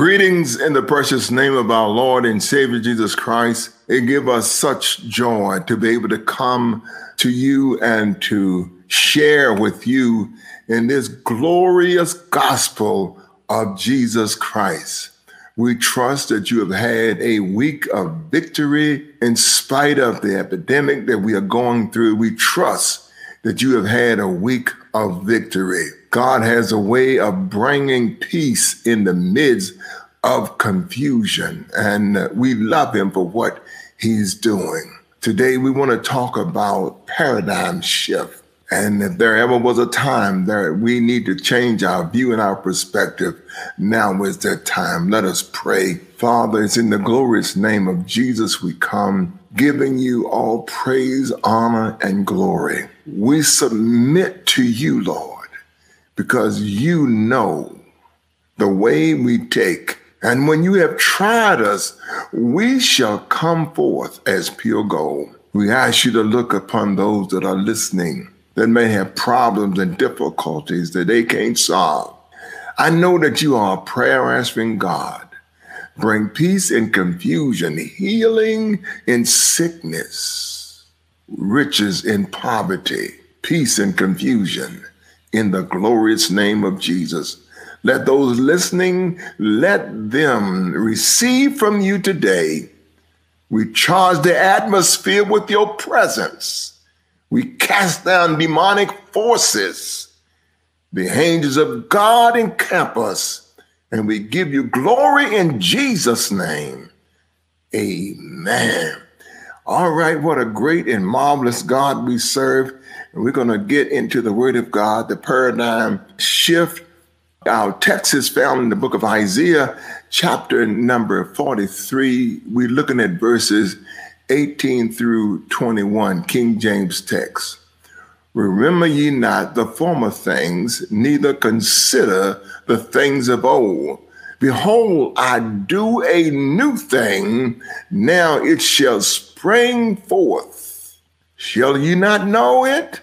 Greetings in the precious name of our Lord and Savior Jesus Christ. It gives us such joy to be able to come to you and to share with you in this glorious gospel of Jesus Christ. We trust that you have had a week of victory in spite of the epidemic that we are going through. We trust that you have had a week of victory. God has a way of bringing peace in the midst of confusion, and we love Him for what He's doing. Today, we want to talk about paradigm shift. And if there ever was a time that we need to change our view and our perspective, now is that time. Let us pray. Father, it's in the glorious name of Jesus we come, giving you all praise, honor, and glory. We submit to you, Lord, because you know the way we take. And when you have tried us, we shall come forth as pure gold. We ask you to look upon those that are listening that may have problems and difficulties that they can't solve. I know that you are a prayer answering God. Bring peace in confusion, healing in sickness, riches in poverty, peace in confusion. In the glorious name of Jesus. Let those listening, let them receive from you today. We charge the atmosphere with your presence. We cast down demonic forces. The angels of God encamp us, and we give you glory in Jesus' name. Amen. All right, what a great and marvelous God we serve. We're going to get into the Word of God, the paradigm shift. Our text is found in the book of Isaiah, chapter number 43. We're looking at verses 18 through 21, King James text. Remember ye not the former things, neither consider the things of old. Behold, I do a new thing, now it shall spring forth. Shall ye not know it?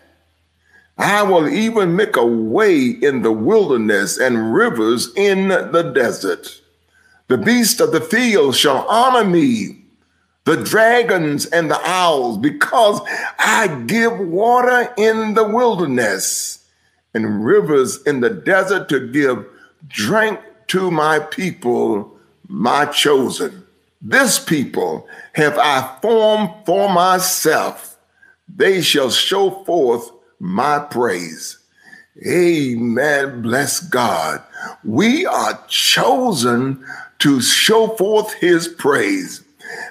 I will even make a way in the wilderness and rivers in the desert. The beasts of the field shall honor me the dragons and the owls, because I give water in the wilderness and rivers in the desert to give drink to my people, my chosen. This people have I formed for myself. They shall show forth my praise. Amen. Bless God. We are chosen to show forth his praise.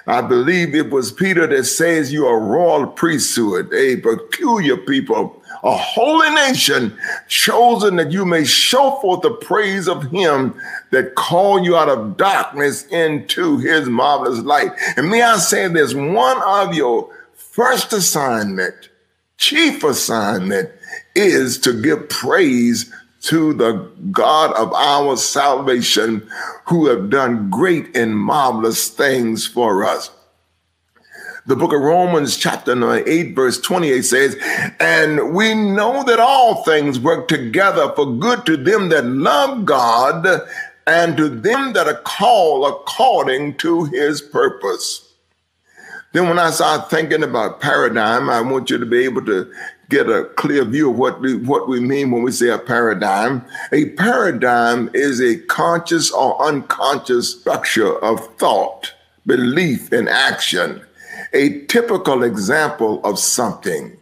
I believe it was Peter that says you are a royal priesthood, a peculiar people, a holy nation, chosen that you may show forth the praise of him that called you out of darkness into his marvelous light. And may I say this one of your first assignment, chief assignment, is to give praise to the God of our salvation who have done great and marvelous things for us. The book of Romans, chapter 8, verse 28 says, And we know that all things work together for good to them that love God and to them that are called according to his purpose. Then, when I start thinking about paradigm, I want you to be able to get a clear view of what we, what we mean when we say a paradigm. A paradigm is a conscious or unconscious structure of thought, belief, and action. A typical example of something.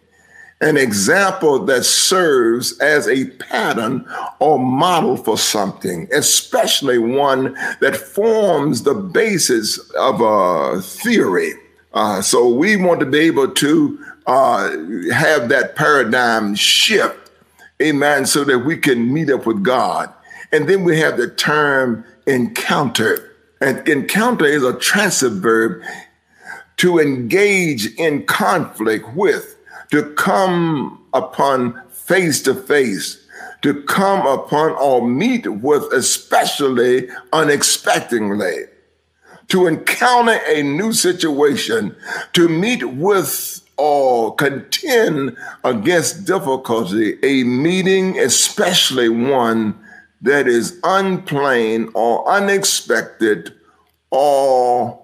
An example that serves as a pattern or model for something, especially one that forms the basis of a theory. Uh, so we want to be able to uh, have that paradigm shift, amen, so that we can meet up with God. And then we have the term encounter. And encounter is a transitive verb to engage in conflict with, to come upon face to face, to come upon or meet with, especially unexpectedly, to encounter a new situation, to meet with or contend against difficulty, a meeting, especially one that is unplanned or unexpected or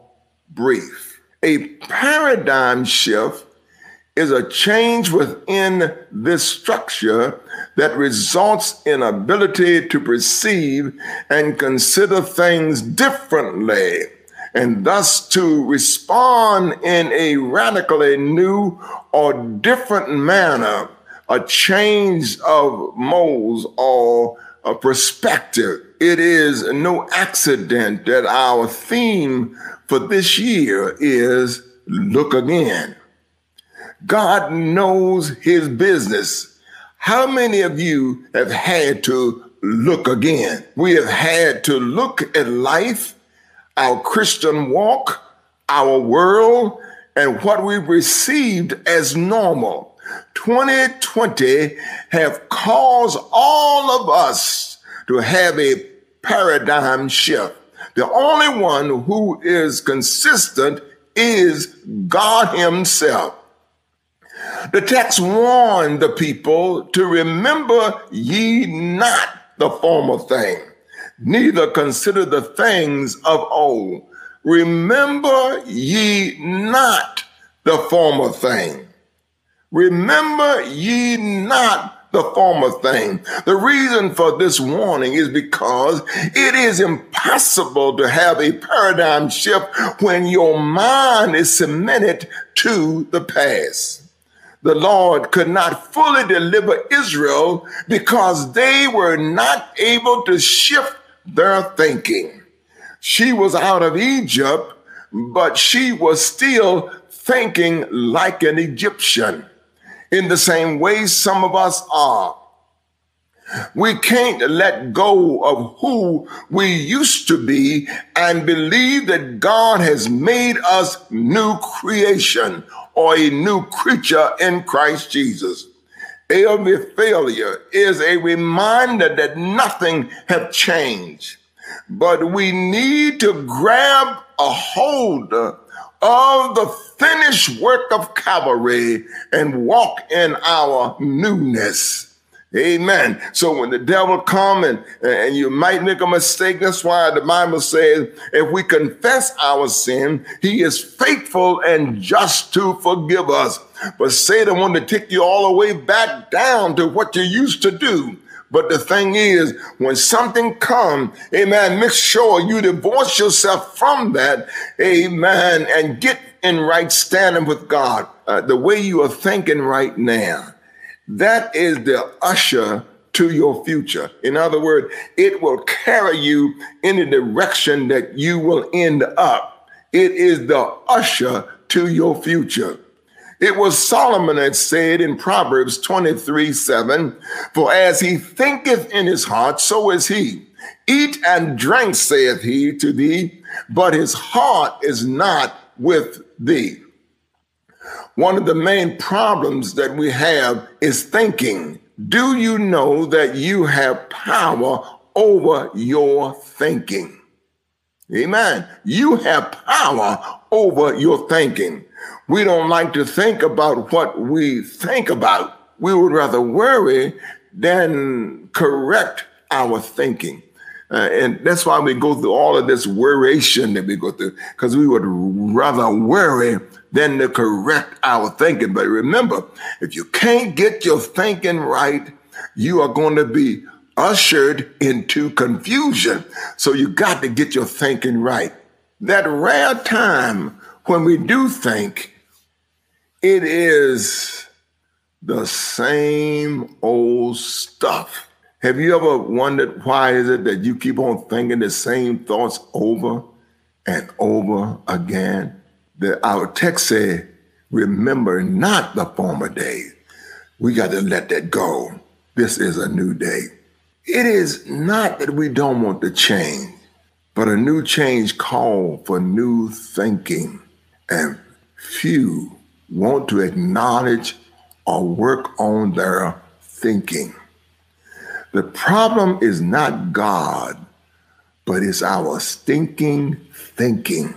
brief. A paradigm shift is a change within this structure that results in ability to perceive and consider things differently and thus to respond in a radically new or different manner, a change of modes or a perspective. It is no accident that our theme for this year is look again. God knows his business. How many of you have had to look again? We have had to look at life, our Christian walk, our world, and what we've received as normal. 2020 have caused all of us to have a paradigm shift. The only one who is consistent is God Himself. The text warned the people to remember ye not the former thing, neither consider the things of old. Remember ye not the former thing. Remember ye not the former thing. The reason for this warning is because it is impossible to have a paradigm shift when your mind is cemented to the past the Lord could not fully deliver Israel because they were not able to shift their thinking. She was out of Egypt, but she was still thinking like an Egyptian. In the same way, some of us are. We can't let go of who we used to be and believe that God has made us new creation or a new creature in Christ Jesus. Every failure is a reminder that nothing has changed, but we need to grab a hold of the finished work of Calvary and walk in our newness. Amen. So when the devil come and, and you might make a mistake, that's why the Bible says, if we confess our sin, he is faithful and just to forgive us. But Satan want to take you all the way back down to what you used to do. But the thing is, when something comes, amen, make sure you divorce yourself from that, amen, and get in right standing with God. Uh, the way you are thinking right now that is the usher to your future. In other words, it will carry you in the direction that you will end up. It is the usher to your future. It was Solomon that said in Proverbs 23 7, For as he thinketh in his heart, so is he. Eat and drink, saith he to thee, but his heart is not with thee. One of the main problems that we have is thinking. Do you know that you have power over your thinking? Amen. You have power over your thinking. We don't like to think about what we think about. We would rather worry than correct our thinking. Uh, and that's why we go through all of this worration that we go through, because we would rather worry than to correct our thinking. But remember, if you can't get your thinking right, you are going to be ushered into confusion. So you got to get your thinking right. That rare time when we do think, it is the same old stuff. Have you ever wondered why is it that you keep on thinking the same thoughts over and over again? The, our text said, remember not the former days. We got to let that go. This is a new day. It is not that we don't want to change, but a new change call for new thinking. And few want to acknowledge or work on their thinking. The problem is not God, but it's our stinking thinking.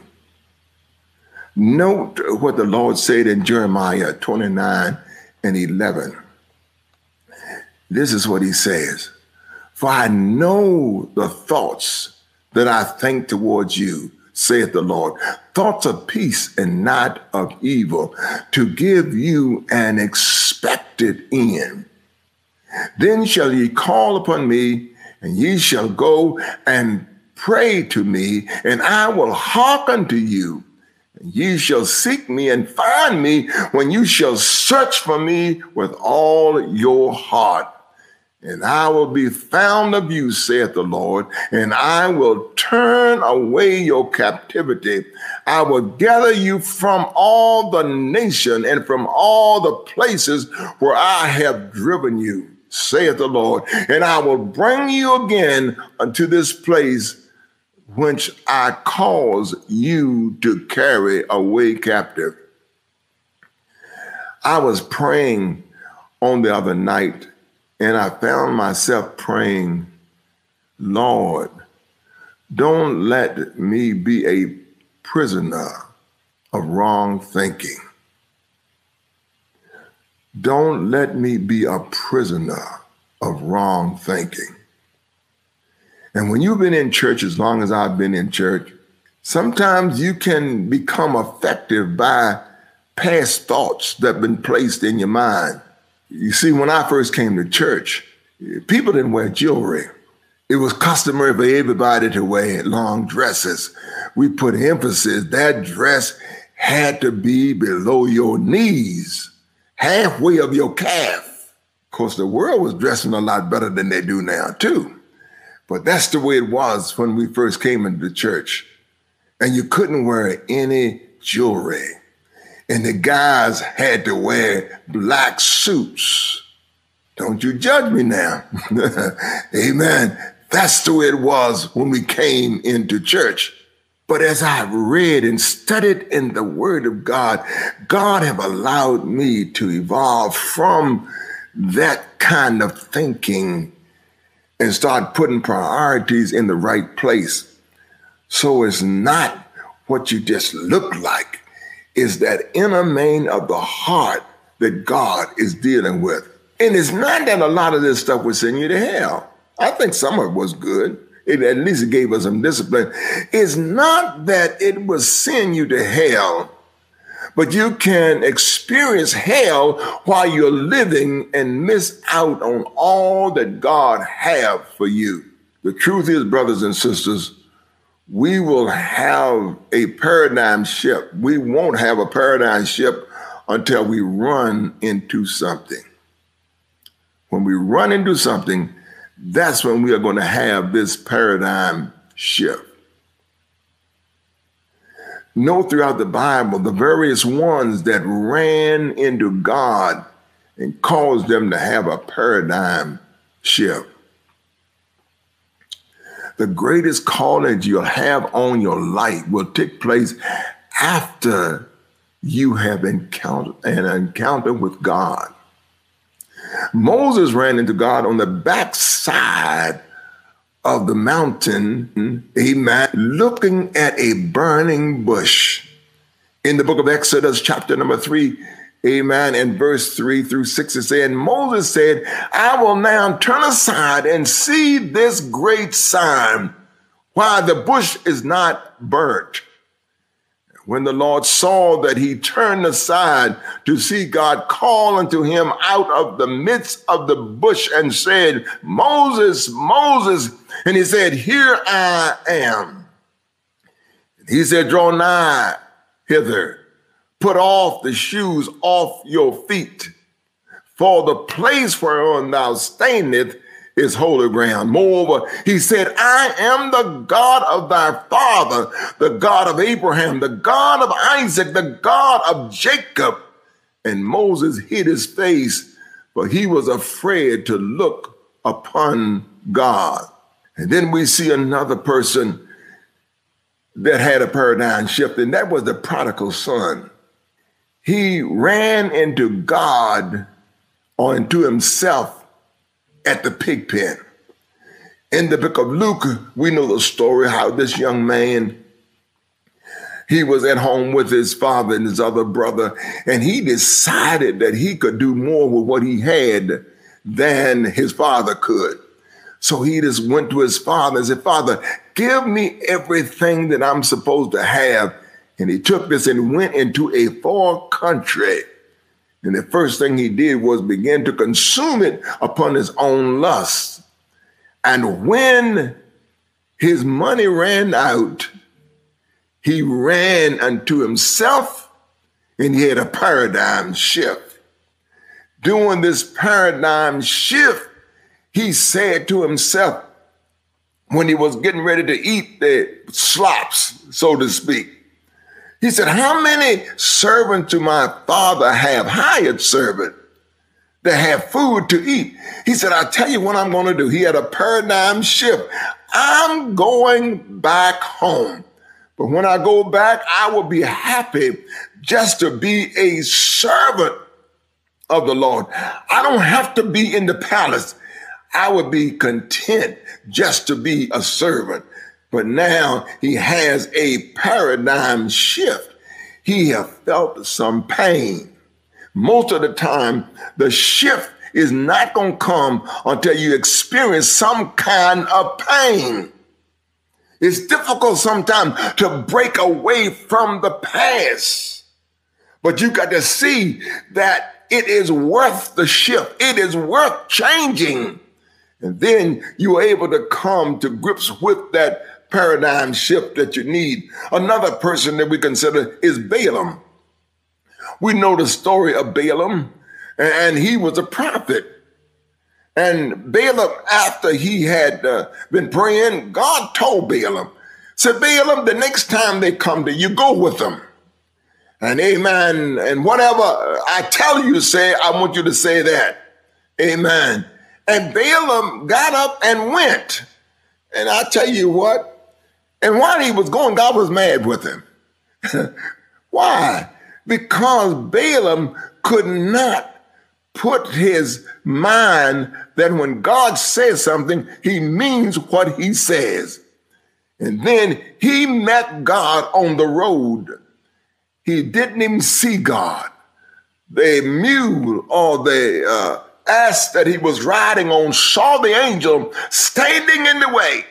Note what the Lord said in Jeremiah 29 and 11. This is what he says For I know the thoughts that I think towards you, saith the Lord, thoughts of peace and not of evil, to give you an expected end. Then shall ye call upon me, and ye shall go and pray to me, and I will hearken to you. Ye shall seek me and find me when you shall search for me with all your heart. And I will be found of you, saith the Lord, and I will turn away your captivity. I will gather you from all the nation and from all the places where I have driven you, saith the Lord, and I will bring you again unto this place which I cause you to carry away captive. I was praying on the other night and I found myself praying, Lord, don't let me be a prisoner of wrong thinking. Don't let me be a prisoner of wrong thinking. And when you've been in church as long as I've been in church, sometimes you can become affected by past thoughts that have been placed in your mind. You see, when I first came to church, people didn't wear jewelry. It was customary for everybody to wear long dresses. We put emphasis that dress had to be below your knees, halfway of your calf. Of course, the world was dressing a lot better than they do now, too. But that's the way it was when we first came into the church. And you couldn't wear any jewelry. And the guys had to wear black suits. Don't you judge me now. Amen. That's the way it was when we came into church. But as I've read and studied in the Word of God, God have allowed me to evolve from that kind of thinking and start putting priorities in the right place. So it's not what you just look like, is that inner man of the heart that God is dealing with. And it's not that a lot of this stuff was sending you to hell. I think some of it was good. It at least gave us some discipline. It's not that it was sending you to hell but you can experience hell while you're living and miss out on all that God have for you. The truth is, brothers and sisters, we will have a paradigm shift. We won't have a paradigm shift until we run into something. When we run into something, that's when we are going to have this paradigm shift know throughout the Bible the various ones that ran into God and caused them to have a paradigm shift. The greatest calling you'll have on your life will take place after you have encountered an encounter with God. Moses ran into God on the backside of the mountain, amen, looking at a burning bush. In the book of Exodus, chapter number three, amen, and verse three through six, it said, Moses said, I will now turn aside and see this great sign, why the bush is not burnt. When the Lord saw that he turned aside to see God call unto him out of the midst of the bush and said, Moses, Moses. And he said, Here I am. He said, Draw nigh hither, put off the shoes off your feet, for the place whereon thou standest is holy ground. Moreover, he said, I am the God of thy father, the God of Abraham, the God of Isaac, the God of Jacob. And Moses hid his face, for he was afraid to look upon God. And then we see another person that had a paradigm shift, and that was the prodigal son. He ran into God or into himself at the pig pen. In the book of Luke, we know the story how this young man he was at home with his father and his other brother, and he decided that he could do more with what he had than his father could. So he just went to his father and said, Father, give me everything that I'm supposed to have. And he took this and went into a far country. And the first thing he did was begin to consume it upon his own lust. And when his money ran out, he ran unto himself and he had a paradigm shift. During this paradigm shift, he said to himself when he was getting ready to eat the slops, so to speak, he said, How many servants do my father have, hired servant, that have food to eat? He said, I tell you what I'm going to do. He had a paradigm shift. I'm going back home. But when I go back, I will be happy just to be a servant of the Lord. I don't have to be in the palace. I would be content just to be a servant. But now he has a paradigm shift. He has felt some pain. Most of the time, the shift is not going to come until you experience some kind of pain. It's difficult sometimes to break away from the past, but you got to see that it is worth the shift. It is worth changing. And then you are able to come to grips with that paradigm shift that you need. Another person that we consider is Balaam. We know the story of Balaam, and he was a prophet. And Balaam, after he had uh, been praying, God told Balaam, said, Balaam, the next time they come to you, go with them. And amen. And whatever I tell you to say, I want you to say that. Amen. And Balaam got up and went. And I tell you what, and while he was going, God was mad with him. Why? Because Balaam could not put his mind that when God says something, he means what he says. And then he met God on the road. He didn't even see God. The mule or the uh, ass that he was riding on saw the angel standing in the way.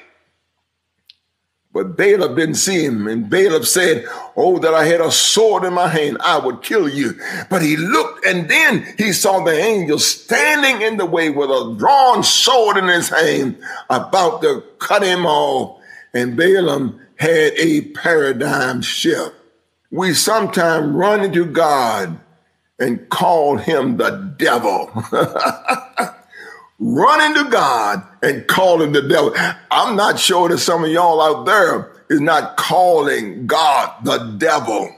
But Balaam didn't see him, and Balaam said, Oh, that I had a sword in my hand, I would kill you. But he looked, and then he saw the angel standing in the way with a drawn sword in his hand, about to cut him off. And Balaam had a paradigm shift. We sometimes run into God and call him the devil. Run to God and calling the devil. I'm not sure that some of y'all out there is not calling God the devil.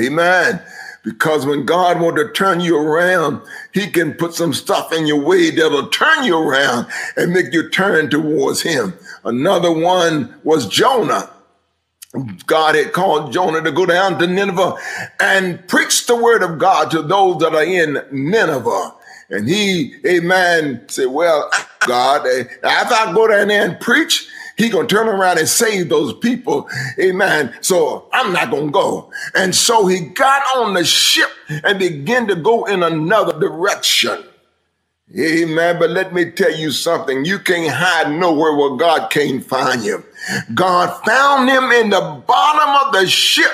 Amen. Because when God wants to turn you around, he can put some stuff in your way that'll turn you around and make you turn towards him. Another one was Jonah. God had called Jonah to go down to Nineveh and preach the word of God to those that are in Nineveh. And he, amen, said, well, God, eh, if I go down there and preach, he gonna turn around and save those people. Amen. So I'm not gonna go. And so he got on the ship and began to go in another direction. Amen. But let me tell you something. You can't hide nowhere where God can't find you. God found him in the bottom of the ship.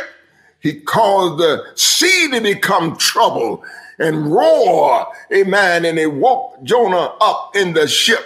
He caused the sea to become trouble and mm. roar. Amen. And they woke Jonah up in the ship.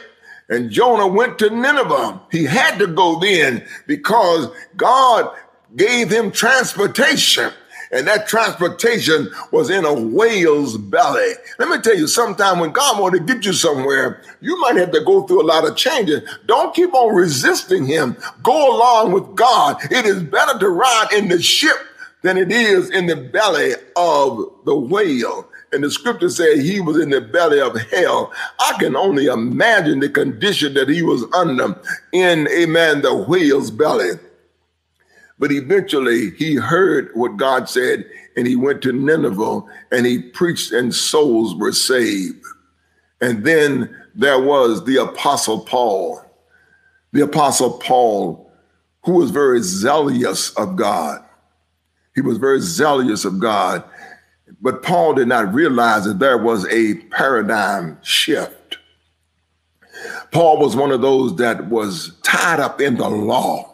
And Jonah went to Nineveh. He had to go then because God gave him transportation. And that transportation was in a whale's belly. Let me tell you, sometime when God wants to get you somewhere, you might have to go through a lot of changes. Don't keep on resisting him. Go along with God. It is better to ride in the ship than it is in the belly of the whale. And the scripture said he was in the belly of hell. I can only imagine the condition that he was under in, amen, the whale's belly. But eventually he heard what God said and he went to Nineveh and he preached and souls were saved. And then there was the apostle Paul. The apostle Paul, who was very zealous of God. He was very zealous of God. But Paul did not realize that there was a paradigm shift. Paul was one of those that was tied up in the law.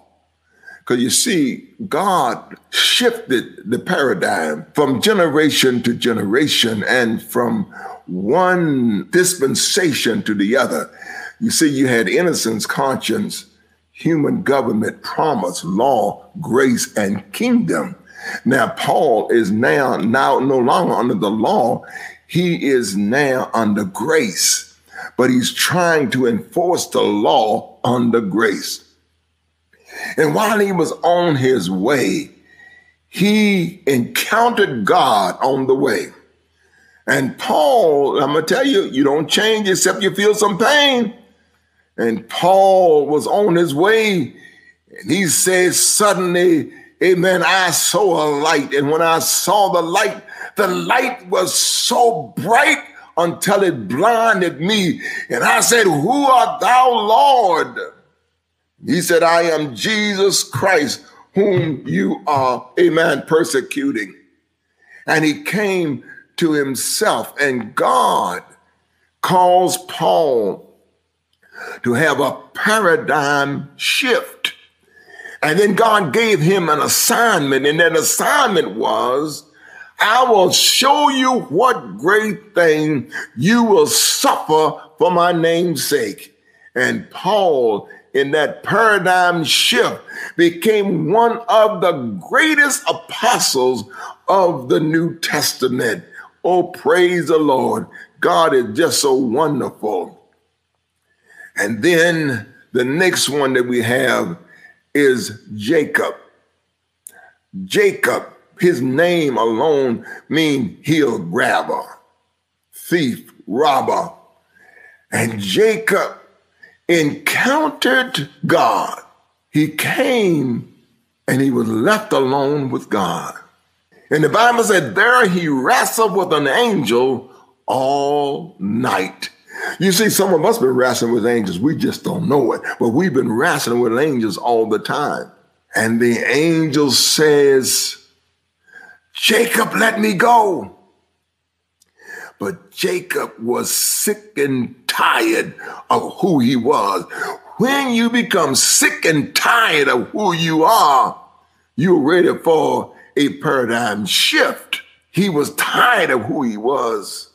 Because you see, God shifted the paradigm from generation to generation and from one dispensation to the other. You see, you had innocence, conscience, human government, promise, law, grace, and kingdom. Now, Paul is now, now no longer under the law. He is now under grace, but he's trying to enforce the law under grace. And while he was on his way, he encountered God on the way. And Paul, I'm going to tell you, you don't change except you feel some pain. And Paul was on his way, and he says, Suddenly, amen, I saw a light. And when I saw the light, the light was so bright until it blinded me. And I said, Who art thou, Lord? He said, I am Jesus Christ, whom you are, amen, persecuting. And he came to himself, and God calls Paul to have a paradigm shift. And then God gave him an assignment, and that assignment was I will show you what great thing you will suffer for my name's sake. And Paul, in that paradigm shift, became one of the greatest apostles of the New Testament. Oh, praise the Lord. God is just so wonderful. And then the next one that we have is Jacob. Jacob, his name alone means heel grabber, thief, robber. And Jacob encountered God. He came and he was left alone with God. And the Bible said, there he wrestled with an angel all night. You see, some of us been wrestling with angels. We just don't know it. But we've been wrestling with angels all the time. And the angel says, Jacob, let me go. But Jacob was sick and tired of who he was. When you become sick and tired of who you are, you're ready for a paradigm shift. He was tired of who he was.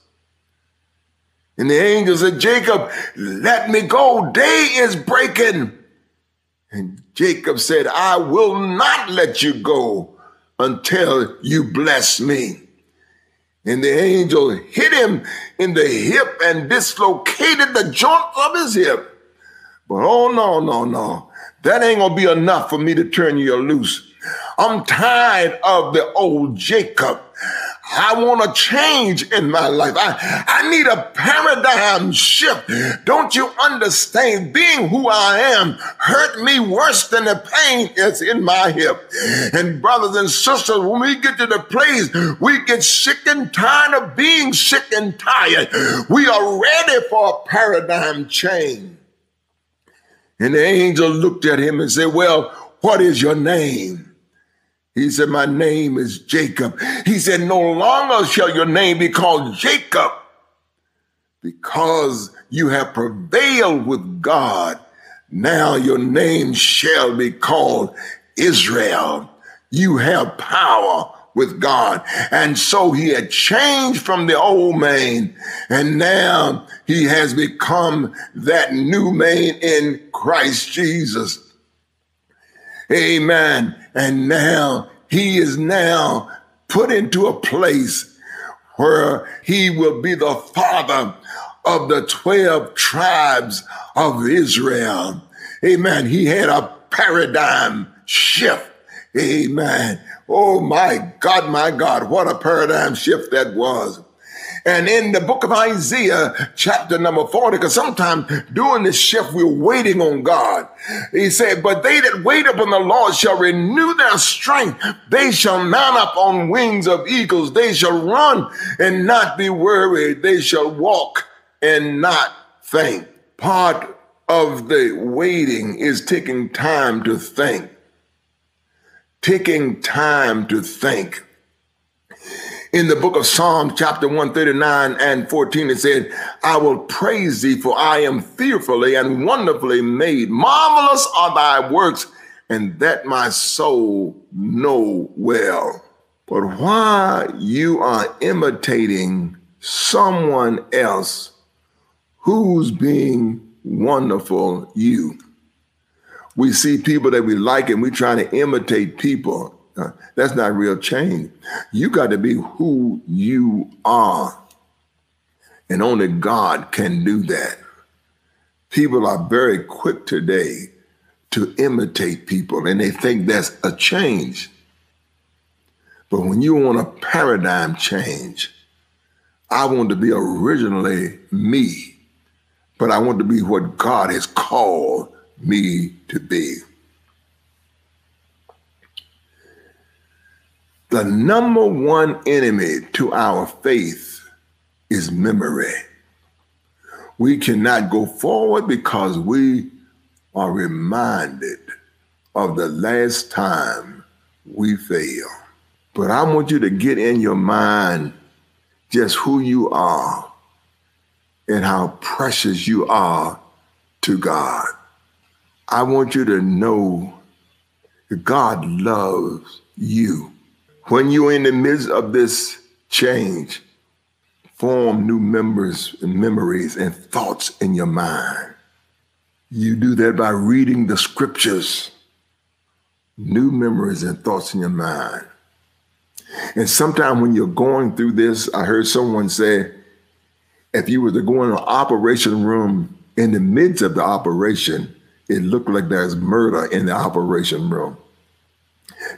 And the angel said, Jacob, let me go. Day is breaking. And Jacob said, I will not let you go until you bless me. And the angel hit him in the hip and dislocated the joint of his hip. But oh, no, no, no. That ain't gonna be enough for me to turn you loose. I'm tired of the old Jacob. I want to change in my life. I, I need a paradigm shift. Don't you understand? Being who I am hurt me worse than the pain is in my hip. And brothers and sisters, when we get to the place we get sick and tired of being sick and tired, we are ready for a paradigm change. And the angel looked at him and said, Well, what is your name? He said, My name is Jacob. He said, No longer shall your name be called Jacob because you have prevailed with God. Now your name shall be called Israel. You have power with God. And so he had changed from the old man, and now he has become that new man in Christ Jesus. Amen. And now he is now put into a place where he will be the father of the 12 tribes of Israel. Amen. He had a paradigm shift. Amen. Oh my God, my God, what a paradigm shift that was. And in the book of Isaiah, chapter number 40, because sometimes during this shift, we're waiting on God. He said, But they that wait upon the Lord shall renew their strength. They shall mount up on wings of eagles. They shall run and not be weary. They shall walk and not faint. Part of the waiting is taking time to think. Taking time to think. In the book of Psalms, chapter 139 and 14, it said, I will praise thee, for I am fearfully and wonderfully made. Marvelous are thy works, and that my soul know well. But why you are imitating someone else who's being wonderful you. We see people that we like and we try to imitate people. That's not real change. You got to be who you are. And only God can do that. People are very quick today to imitate people and they think that's a change. But when you want a paradigm change, I want to be originally me, but I want to be what God has called me to be. The number one enemy to our faith is memory. We cannot go forward because we are reminded of the last time we failed. But I want you to get in your mind just who you are and how precious you are to God. I want you to know that God loves you. When you're in the midst of this change, form new members and memories and thoughts in your mind. You do that by reading the scriptures, new memories and thoughts in your mind. And sometimes when you're going through this, I heard someone say, if you were to go in an operation room in the midst of the operation, it looked like there's murder in the operation room.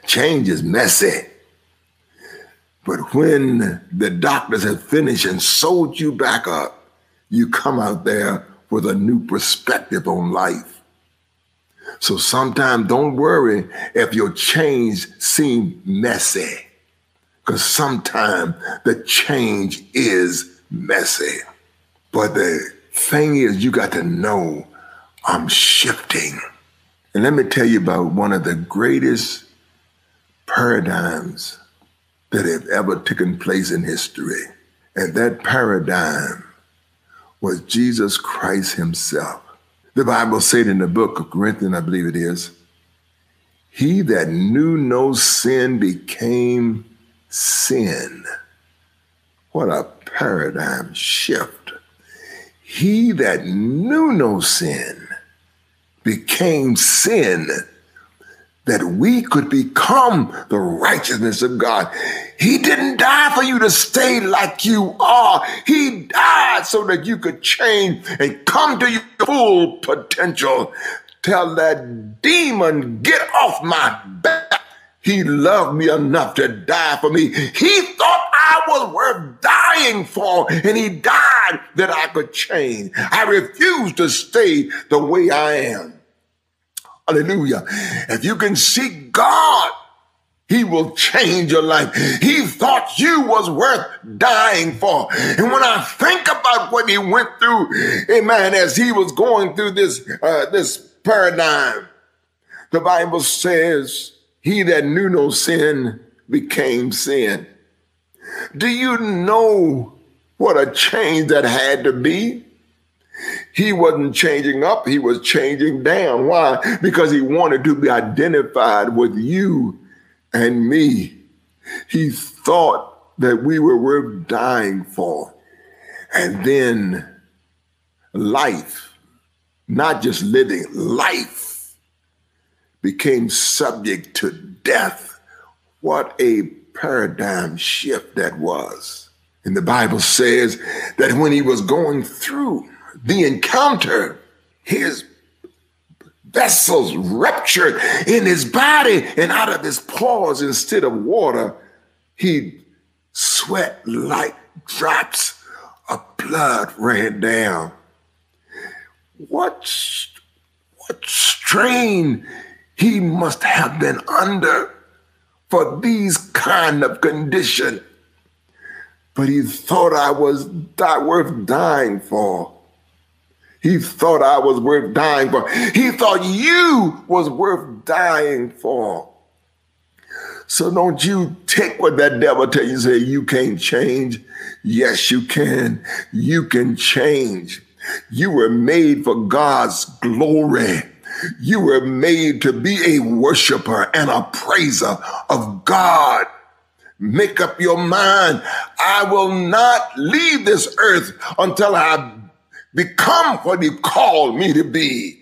Change is messy. But when the doctors have finished and sewed you back up, you come out there with a new perspective on life. So sometimes don't worry if your change seems messy, because sometimes the change is messy. But the thing is, you got to know I'm shifting. And let me tell you about one of the greatest paradigms that have ever taken place in history. And that paradigm was Jesus Christ himself. The Bible said in the book of Corinthians, I believe it is, he that knew no sin became sin. What a paradigm shift. He that knew no sin became sin that we could become the righteousness of God. He didn't die for you to stay like you are. He died so that you could change and come to your full potential. Tell that demon, get off my back. He loved me enough to die for me. He thought I was worth dying for, and he died that I could change. I refuse to stay the way I am. Hallelujah. If you can seek God, he will change your life. He thought you was worth dying for. And when I think about what he went through, amen, as he was going through this, uh, this paradigm, the Bible says, he that knew no sin became sin. Do you know what a change that had to be? He wasn't changing up, he was changing down. Why? Because he wanted to be identified with you and me. He thought that we were worth dying for. And then life, not just living, life became subject to death. What a paradigm shift that was. And the Bible says that when he was going through the encounter, his vessels ruptured in his body, and out of his pores, instead of water, he sweat like drops of blood ran down. What, what strain he must have been under for these kind of condition. But he thought I was not worth dying for. He thought I was worth dying for. He thought you was worth dying for. So don't you take what that devil tell you, say you can't change. Yes, you can. You can change. You were made for God's glory. You were made to be a worshiper and a praiser of God. Make up your mind. I will not leave this earth until I become what he called me to be.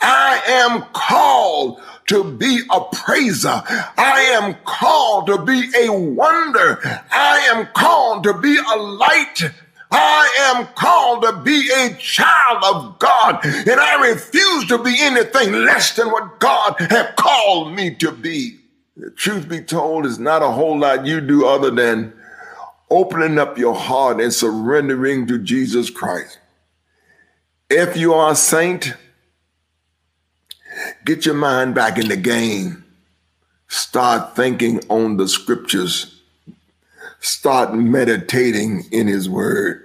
I am called to be a praiser. I am called to be a wonder. I am called to be a light. I am called to be a child of God, and I refuse to be anything less than what God has called me to be. The truth be told, is not a whole lot you do other than opening up your heart and surrendering to Jesus Christ. If you are a saint, get your mind back in the game. Start thinking on the scriptures. Start meditating in his word.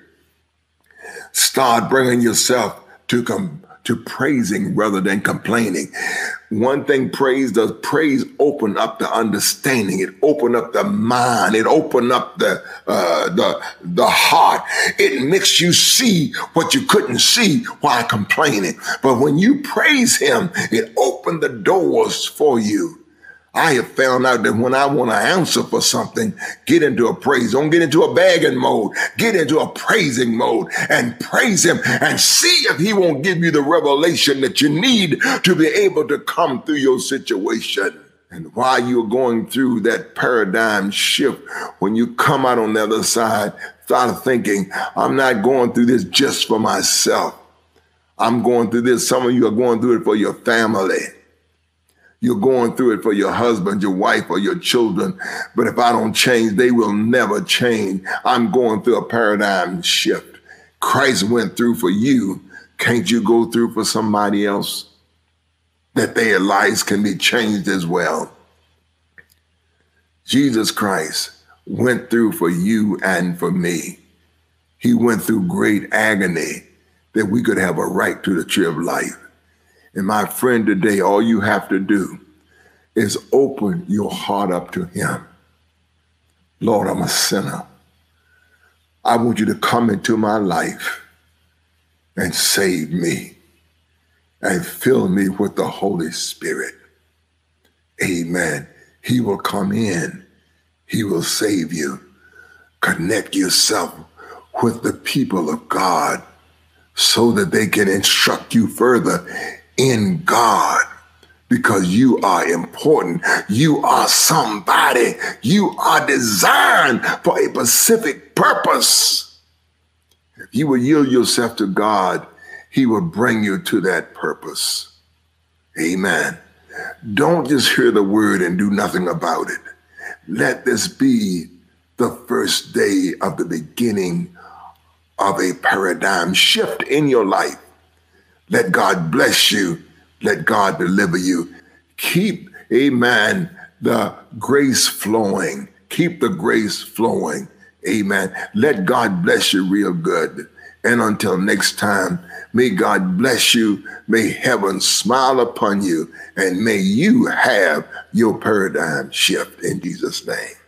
Start bringing yourself to come to praising rather than complaining. One thing praise does, praise open up the understanding. It open up the mind. It open up the, uh, the, the heart. It makes you see what you couldn't see while complaining. But when you praise him, it opened the doors for you. I have found out that when I want to answer for something, get into a praise. Don't get into a begging mode. Get into a praising mode and praise him and see if he won't give you the revelation that you need to be able to come through your situation. And while you're going through that paradigm shift, when you come out on the other side, start thinking, I'm not going through this just for myself. I'm going through this. Some of you are going through it for your family. You're going through it for your husband, your wife, or your children. But if I don't change, they will never change. I'm going through a paradigm shift. Christ went through for you. Can't you go through for somebody else? That their lives can be changed as well. Jesus Christ went through for you and for me. He went through great agony that we could have a right to the tree of life. And my friend, today, all you have to do is open your heart up to Him. Lord, I'm a sinner. I want you to come into my life and save me and fill me with the Holy Spirit. Amen. He will come in, He will save you. Connect yourself with the people of God so that they can instruct you further in God because you are important. You are somebody. You are designed for a specific purpose. If you will yield yourself to God, He will bring you to that purpose. Amen. Don't just hear the word and do nothing about it. Let this be the first day of the beginning of a paradigm shift in your life. Let God bless you. Let God deliver you. Keep, amen, the grace flowing. Keep the grace flowing. Amen. Let God bless you real good. And until next time, may God bless you. May heaven smile upon you. And may you have your paradigm shift in Jesus' name.